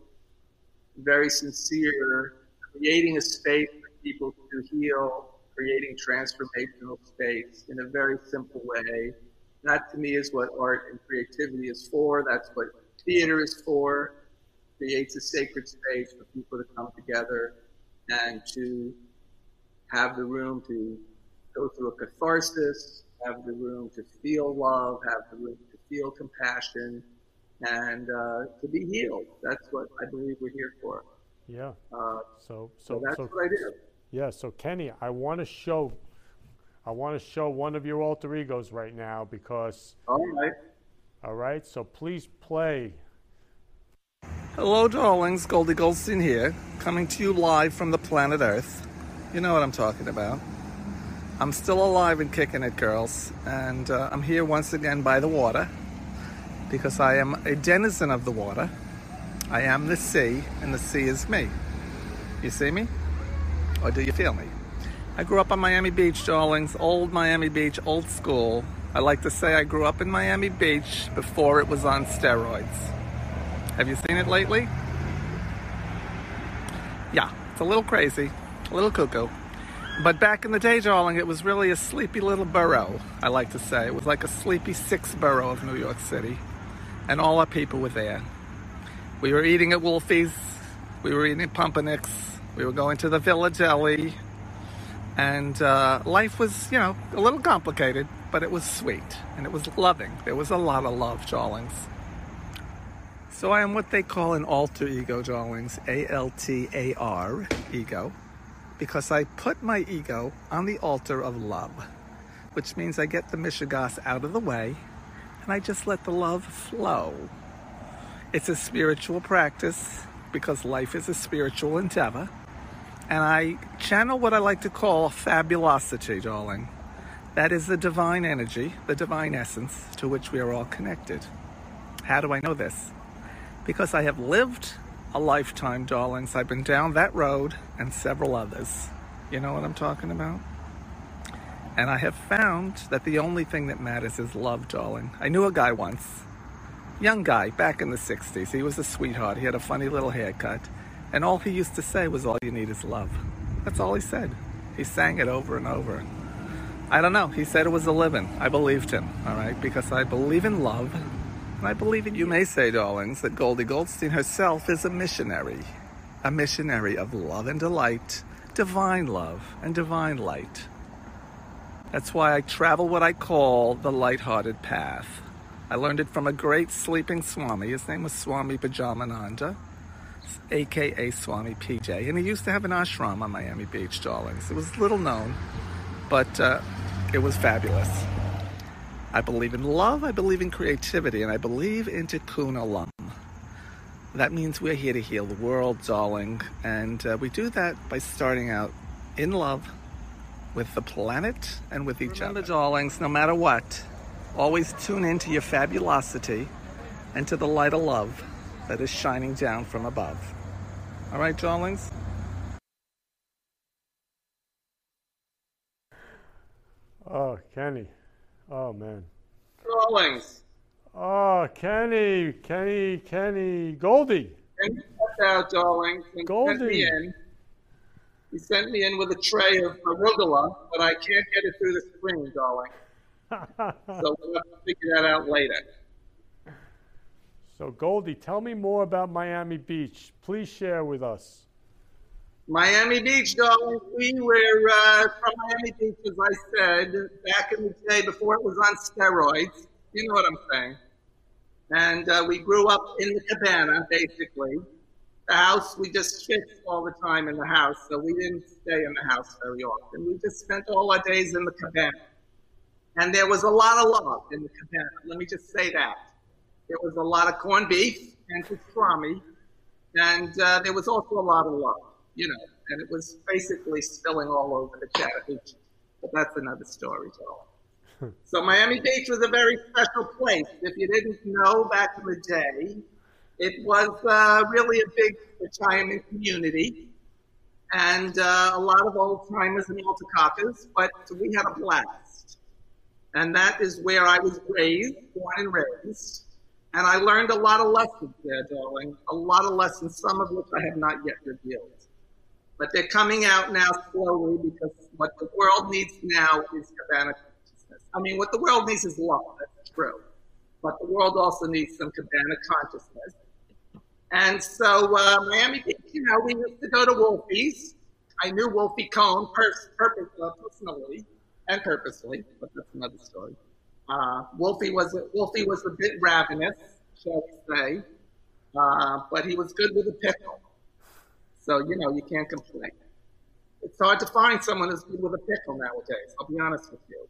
very sincere, creating a space for people to heal, creating transformational space in a very simple way. That to me is what art and creativity is for. That's what theater is for. Creates a sacred space for people to come together and to have the room to go through a catharsis, have the room to feel love, have the room to feel compassion, and uh, to be healed. That's what I believe we're here for. Yeah. Uh, so, so so that's so, what I do. Yeah. So Kenny, I want to show, I want to show one of your alter egos right now because. All right. All right. So please play. Hello, darlings. Goldie Goldstein here, coming to you live from the planet Earth. You know what I'm talking about. I'm still alive and kicking it, girls, and uh, I'm here once again by the water because I am a denizen of the water. I am the sea, and the sea is me. You see me? Or do you feel me? I grew up on Miami Beach, darlings, old Miami Beach, old school. I like to say I grew up in Miami Beach before it was on steroids. Have you seen it lately? Yeah, it's a little crazy, a little cuckoo. But back in the day, darling, it was really a sleepy little borough, I like to say. It was like a sleepy sixth borough of New York City. And all our people were there. We were eating at Wolfie's, we were eating at Pumpernik's, we were going to the Villa Deli. And uh, life was, you know, a little complicated, but it was sweet and it was loving. There was a lot of love, darlings. So I am what they call an alter ego, darlings, A L T A R, ego, because I put my ego on the altar of love, which means I get the mishigas out of the way and I just let the love flow. It's a spiritual practice because life is a spiritual endeavor. And I channel what I like to call fabulosity, darling. That is the divine energy, the divine essence to which we are all connected. How do I know this? Because I have lived a lifetime, darlings. I've been down that road and several others. You know what I'm talking about? And I have found that the only thing that matters is love, darling. I knew a guy once, young guy, back in the 60s. He was a sweetheart. He had a funny little haircut. And all he used to say was, All you need is love. That's all he said. He sang it over and over. I don't know. He said it was a living. I believed him, all right, because I believe in love. And I believe in you may say, darlings, that Goldie Goldstein herself is a missionary. A missionary of love and delight, divine love and divine light. That's why I travel what I call the light-hearted path. I learned it from a great sleeping Swami. His name was Swami Pajamananda, aka Swami PJ. And he used to have an ashram on Miami Beach, darlings. It was little known, but uh, it was fabulous. I believe in love, I believe in creativity, and I believe in Tikkun Olam. That means we're here to heal the world, darling, and uh, we do that by starting out in love with the planet and with each Remember, other. darlings, no matter what, always tune into your fabulosity and to the light of love that is shining down from above. All right, darlings? Oh, Kenny. Oh, man. Darlings. Oh, Kenny, Kenny, Kenny, Goldie. Kenny stepped out, darlings, and Goldie. sent me in. He sent me in with a tray of arugula, but I can't get it through the screen, darling. [LAUGHS] so we'll have to figure that out later. So, Goldie, tell me more about Miami Beach. Please share with us. Miami Beach, darling. We were uh, from Miami Beach, as I said, back in the day before it was on steroids. You know what I'm saying? And uh, we grew up in the cabana, basically. The house, we just fixed all the time in the house, so we didn't stay in the house very often. We just spent all our days in the cabana. And there was a lot of love in the cabana. Let me just say that. There was a lot of corned beef and pastrami, and uh, there was also a lot of love, you know, and it was basically spilling all over the Chattahoochee. But that's another story, Joe. [LAUGHS] so Miami Beach was a very special place. If you didn't know back in the day, it was uh, really a big retirement community and uh, a lot of old timers and old Altacockers, but we had a blast. And that is where I was raised, born and raised. And I learned a lot of lessons there, darling. A lot of lessons, some of which I have not yet revealed. But they're coming out now slowly because what the world needs now is cabana consciousness. I mean, what the world needs is love, that's true. But the world also needs some cabana consciousness. And so, uh, Miami you know, we used to go to Wolfie's. I knew Wolfie Cohen pers- purpose, uh, personally and purposely, but that's another story. Uh, Wolfie was a, Wolfie was a bit ravenous, shall we say, uh, but he was good with a pickle. So you know you can't complain. It's hard to find someone who's good with a pickle nowadays. I'll be honest with you.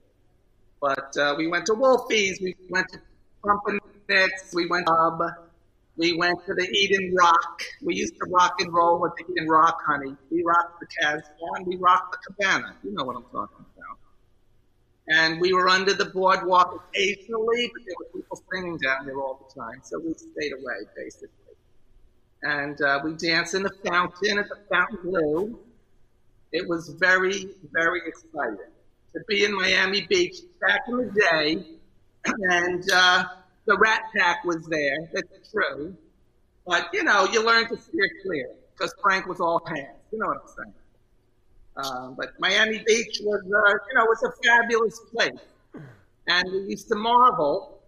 But uh, we went to Wolfie's, we went to Pumpernik's, we went Hub, we went to the Eden Rock. We used to rock and roll with the Eden Rock, honey. We rocked the Casbah and we rocked the Cabana. You know what I'm talking about and we were under the boardwalk occasionally, but there were people singing down there all the time, so we stayed away basically. And uh, we danced in the fountain at the Fontainebleau. It was very, very exciting to be in Miami Beach back in the day, [CLEARS THROAT] and uh, the Rat Pack was there. That's true, but you know, you learn to steer clear because Frank was all hands. You know what I'm saying? Um, but Miami Beach was, uh, you know, was a fabulous place. And we used to marvel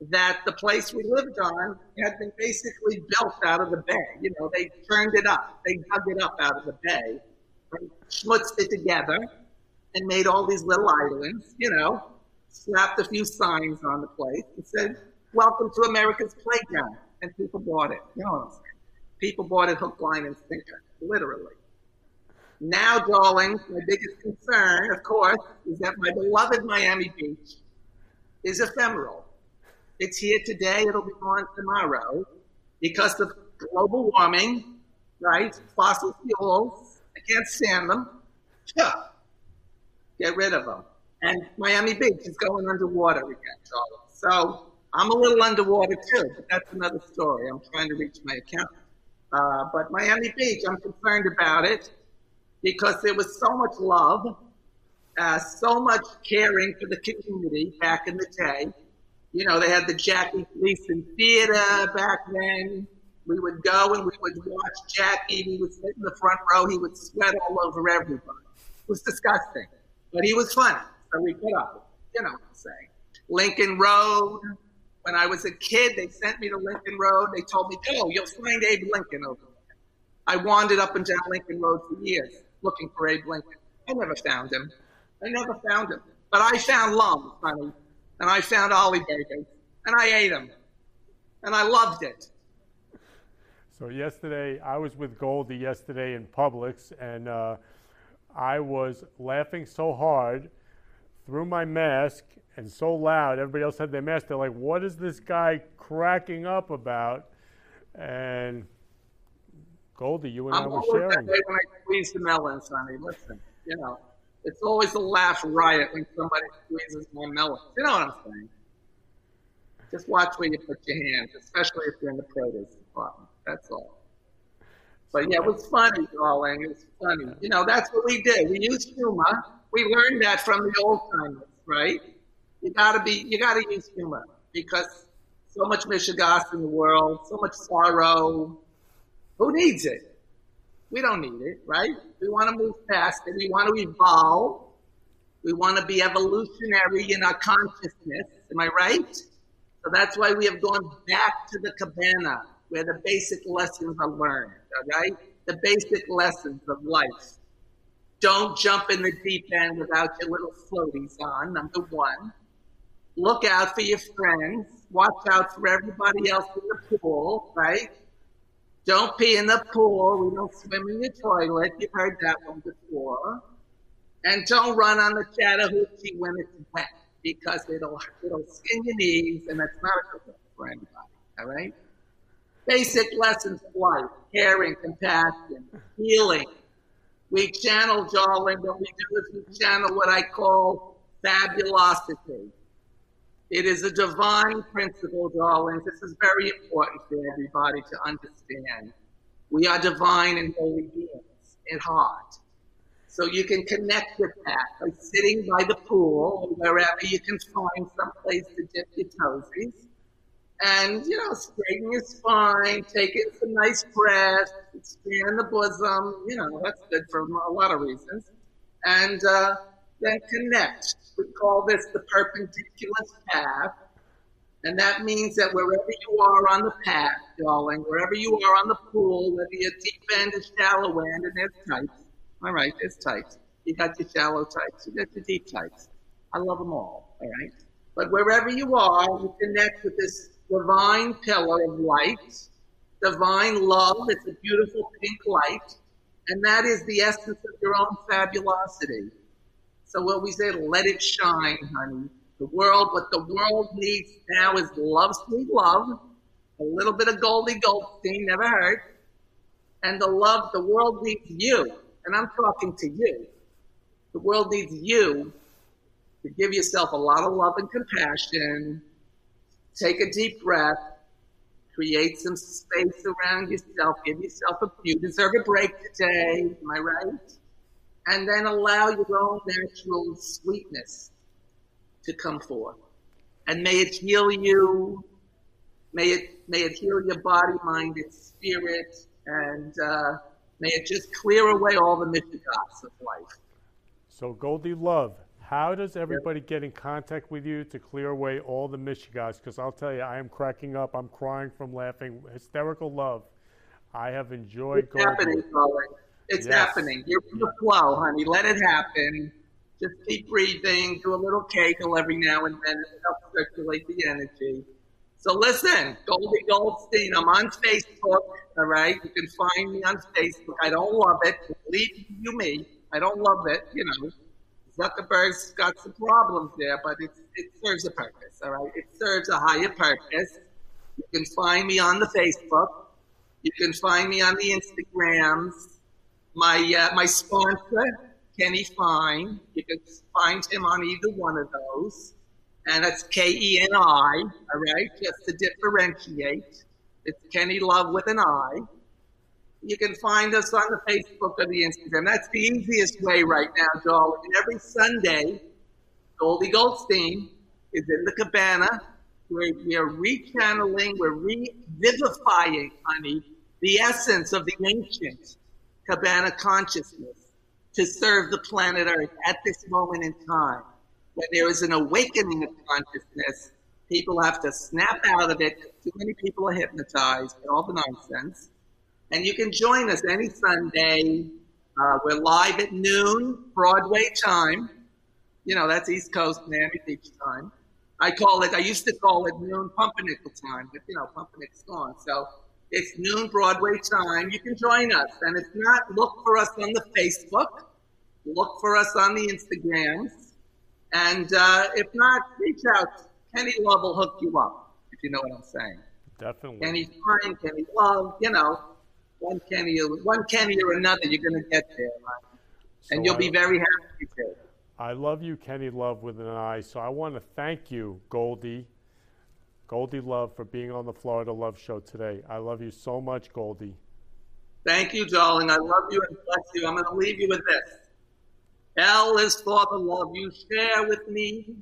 that the place we lived on had been basically built out of the bay. You know, they turned it up, they dug it up out of the bay, and schmutzed it together, and made all these little islands. You know, slapped a few signs on the place and said, "Welcome to America's playground," and people bought it. You know? People bought it hook, line, and sinker, literally. Now, darling, my biggest concern, of course, is that my beloved Miami Beach is ephemeral. It's here today, it'll be gone tomorrow because of global warming, right? Fossil fuels. I can't stand them. Yeah. Get rid of them. And Miami Beach is going underwater again. So I'm a little underwater too, but that's another story. I'm trying to reach my account. Uh, but Miami Beach, I'm concerned about it because there was so much love, uh, so much caring for the community back in the day. You know, they had the Jackie Gleason Theater back then. We would go and we would watch Jackie. He would sit in the front row. He would sweat all over everybody. It was disgusting, but he was funny. So we put up, you know what I'm saying. Lincoln Road. When I was a kid, they sent me to Lincoln Road. They told me, "Oh, you'll find Abe Lincoln over there." I wandered up and down Lincoln Road for years looking for Abe Lincoln. I never found him. I never found him. But I found Lum, honey, and I found Ollie Burgers, and I ate them, and I loved it. So yesterday, I was with Goldie yesterday in Publix, and uh, I was laughing so hard through my mask and so loud. Everybody else had their mask. They're like, "What is this guy cracking up about?" And Goldie, you and I'm I were that sharing. way when I squeeze the melon, Sonny. Listen, you know, it's always a laugh riot when somebody squeezes my melon. You know what I'm saying? Just watch where you put your hands, especially if you're in the produce department. That's all. But yeah, it was funny, darling. It was funny. You know, that's what we did. We used humor. We learned that from the old timers, right? You gotta be, you gotta use humor because so much mishigas in the world, so much sorrow. Who needs it? We don't need it, right? We want to move past it. We want to evolve. We want to be evolutionary in our consciousness. Am I right? So that's why we have gone back to the cabana where the basic lessons are learned, all right? The basic lessons of life. Don't jump in the deep end without your little floaties on, number one. Look out for your friends. Watch out for everybody else in the pool, right? Don't pee in the pool. We don't swim in the toilet. You've heard that one before. And don't run on the Chattahoochee when it's wet because it'll it'll skin your knees and that's not a good for anybody. All right? Basic lessons of life, caring, compassion, healing. We channel, darling, what we do is we channel what I call fabulosity. It is a divine principle, darling. This is very important for everybody to understand. We are divine and holy beings at heart. So you can connect with that by sitting by the pool or wherever you can find some place to dip your toesies. And, you know, straighten your spine, take in some nice breaths, expand the bosom. You know, that's good for a lot of reasons. And uh, then connect. We call this the perpendicular path. And that means that wherever you are on the path, darling, wherever you are on the pool, whether you're deep end or shallow end, and there's types. All right, there's types. You got your shallow types, you got your deep types. I love them all, all right? But wherever you are, you connect with this divine pillar of light, divine love. It's a beautiful pink light. And that is the essence of your own fabulosity. So what we say, let it shine, honey. The world, what the world needs now is love, sweet love, a little bit of Goldie Goldstein, never hurt. And the love, the world needs you. And I'm talking to you. The world needs you to give yourself a lot of love and compassion. Take a deep breath. Create some space around yourself. Give yourself a, you deserve a break today. Am I right? And then allow your own natural sweetness to come forth. And may it heal you. May it, may it heal your body, mind, and spirit. And, uh, May it just clear away all the mishigas of life. So, Goldie Love, how does everybody get in contact with you to clear away all the mishigas? Because I'll tell you, I am cracking up. I'm crying from laughing. Hysterical love. I have enjoyed it's Goldie. It's yes. happening. You're in the flow, honey. Let it happen. Just keep breathing. Do a little kegel every now and then. It helps circulate the energy. So listen, Goldie Goldstein, I'm on Facebook. All right. You can find me on Facebook. I don't love it. Believe you me. I don't love it. You know, Zuckerberg's got some problems there, but it, it serves a purpose. All right. It serves a higher purpose. You can find me on the Facebook. You can find me on the Instagrams. My, uh, my sponsor, Kenny Fine. You can find him on either one of those and that's K E N I, all right, just to differentiate. It's Kenny Love with an I. You can find us on the Facebook or the Instagram. That's the easiest way right now, darling. And every Sunday, Goldie Goldstein is in the cabana. We're, we are rechanneling, we're revivifying, honey, the essence of the ancient cabana consciousness to serve the planet Earth at this moment in time when there is an awakening of consciousness, people have to snap out of it. Too many people are hypnotized by all the nonsense. And you can join us any Sunday. Uh, we're live at noon, Broadway time. You know, that's East Coast, Miami Beach time. I call it, I used to call it noon pumpernickel time, but you know, Pumpernik's gone. So it's noon Broadway time. You can join us. And if not, look for us on the Facebook. Look for us on the Instagrams. And uh, if not, reach out. Kenny Love will hook you up, if you know what I'm saying. Definitely. Kenny Fine, Kenny Love, you know, one Kenny, one Kenny or another, you're going to get there, right? so and you'll I, be very happy too. I love you, Kenny Love, with an I. So I want to thank you, Goldie, Goldie Love, for being on the Florida Love Show today. I love you so much, Goldie. Thank you, darling. I love you and bless you. I'm going to leave you with this. L is for the love you share with me.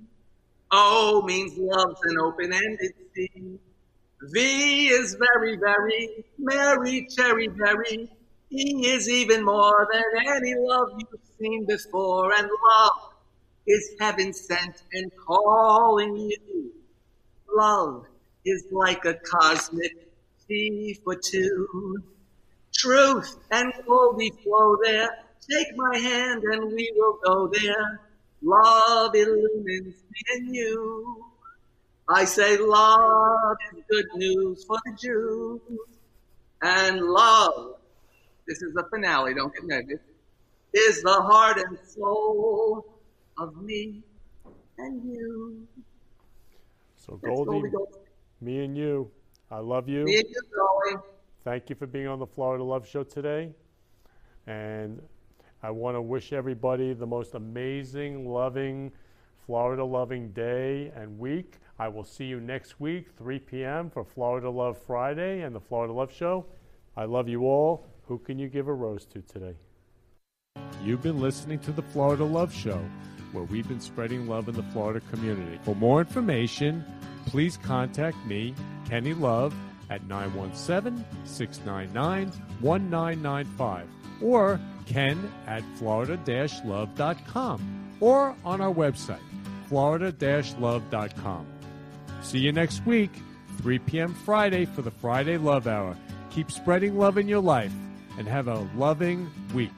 O means love's an open-ended sea. V is very, very, Mary, cherry, berry. E is even more than any love you've seen before. And love is heaven sent and calling you. Love is like a cosmic sea for two. Truth and glory flow there. Take my hand and we will go there. Love illumines me and you. I say love is good news for the Jews. And love, this is the finale, don't get nervous, is the heart and soul of me and you. So That's Goldie, Goldie me and you, I love you. Me and you, Dolly. Thank you for being on the Florida Love Show today. And I want to wish everybody the most amazing, loving, Florida loving day and week. I will see you next week, 3 p.m. for Florida Love Friday and the Florida Love Show. I love you all. Who can you give a rose to today? You've been listening to the Florida Love Show, where we've been spreading love in the Florida community. For more information, please contact me, Kenny Love, at 917 699 1995 or ken at florida love.com or on our website, florida love.com. See you next week, 3 p.m. Friday for the Friday Love Hour. Keep spreading love in your life and have a loving week.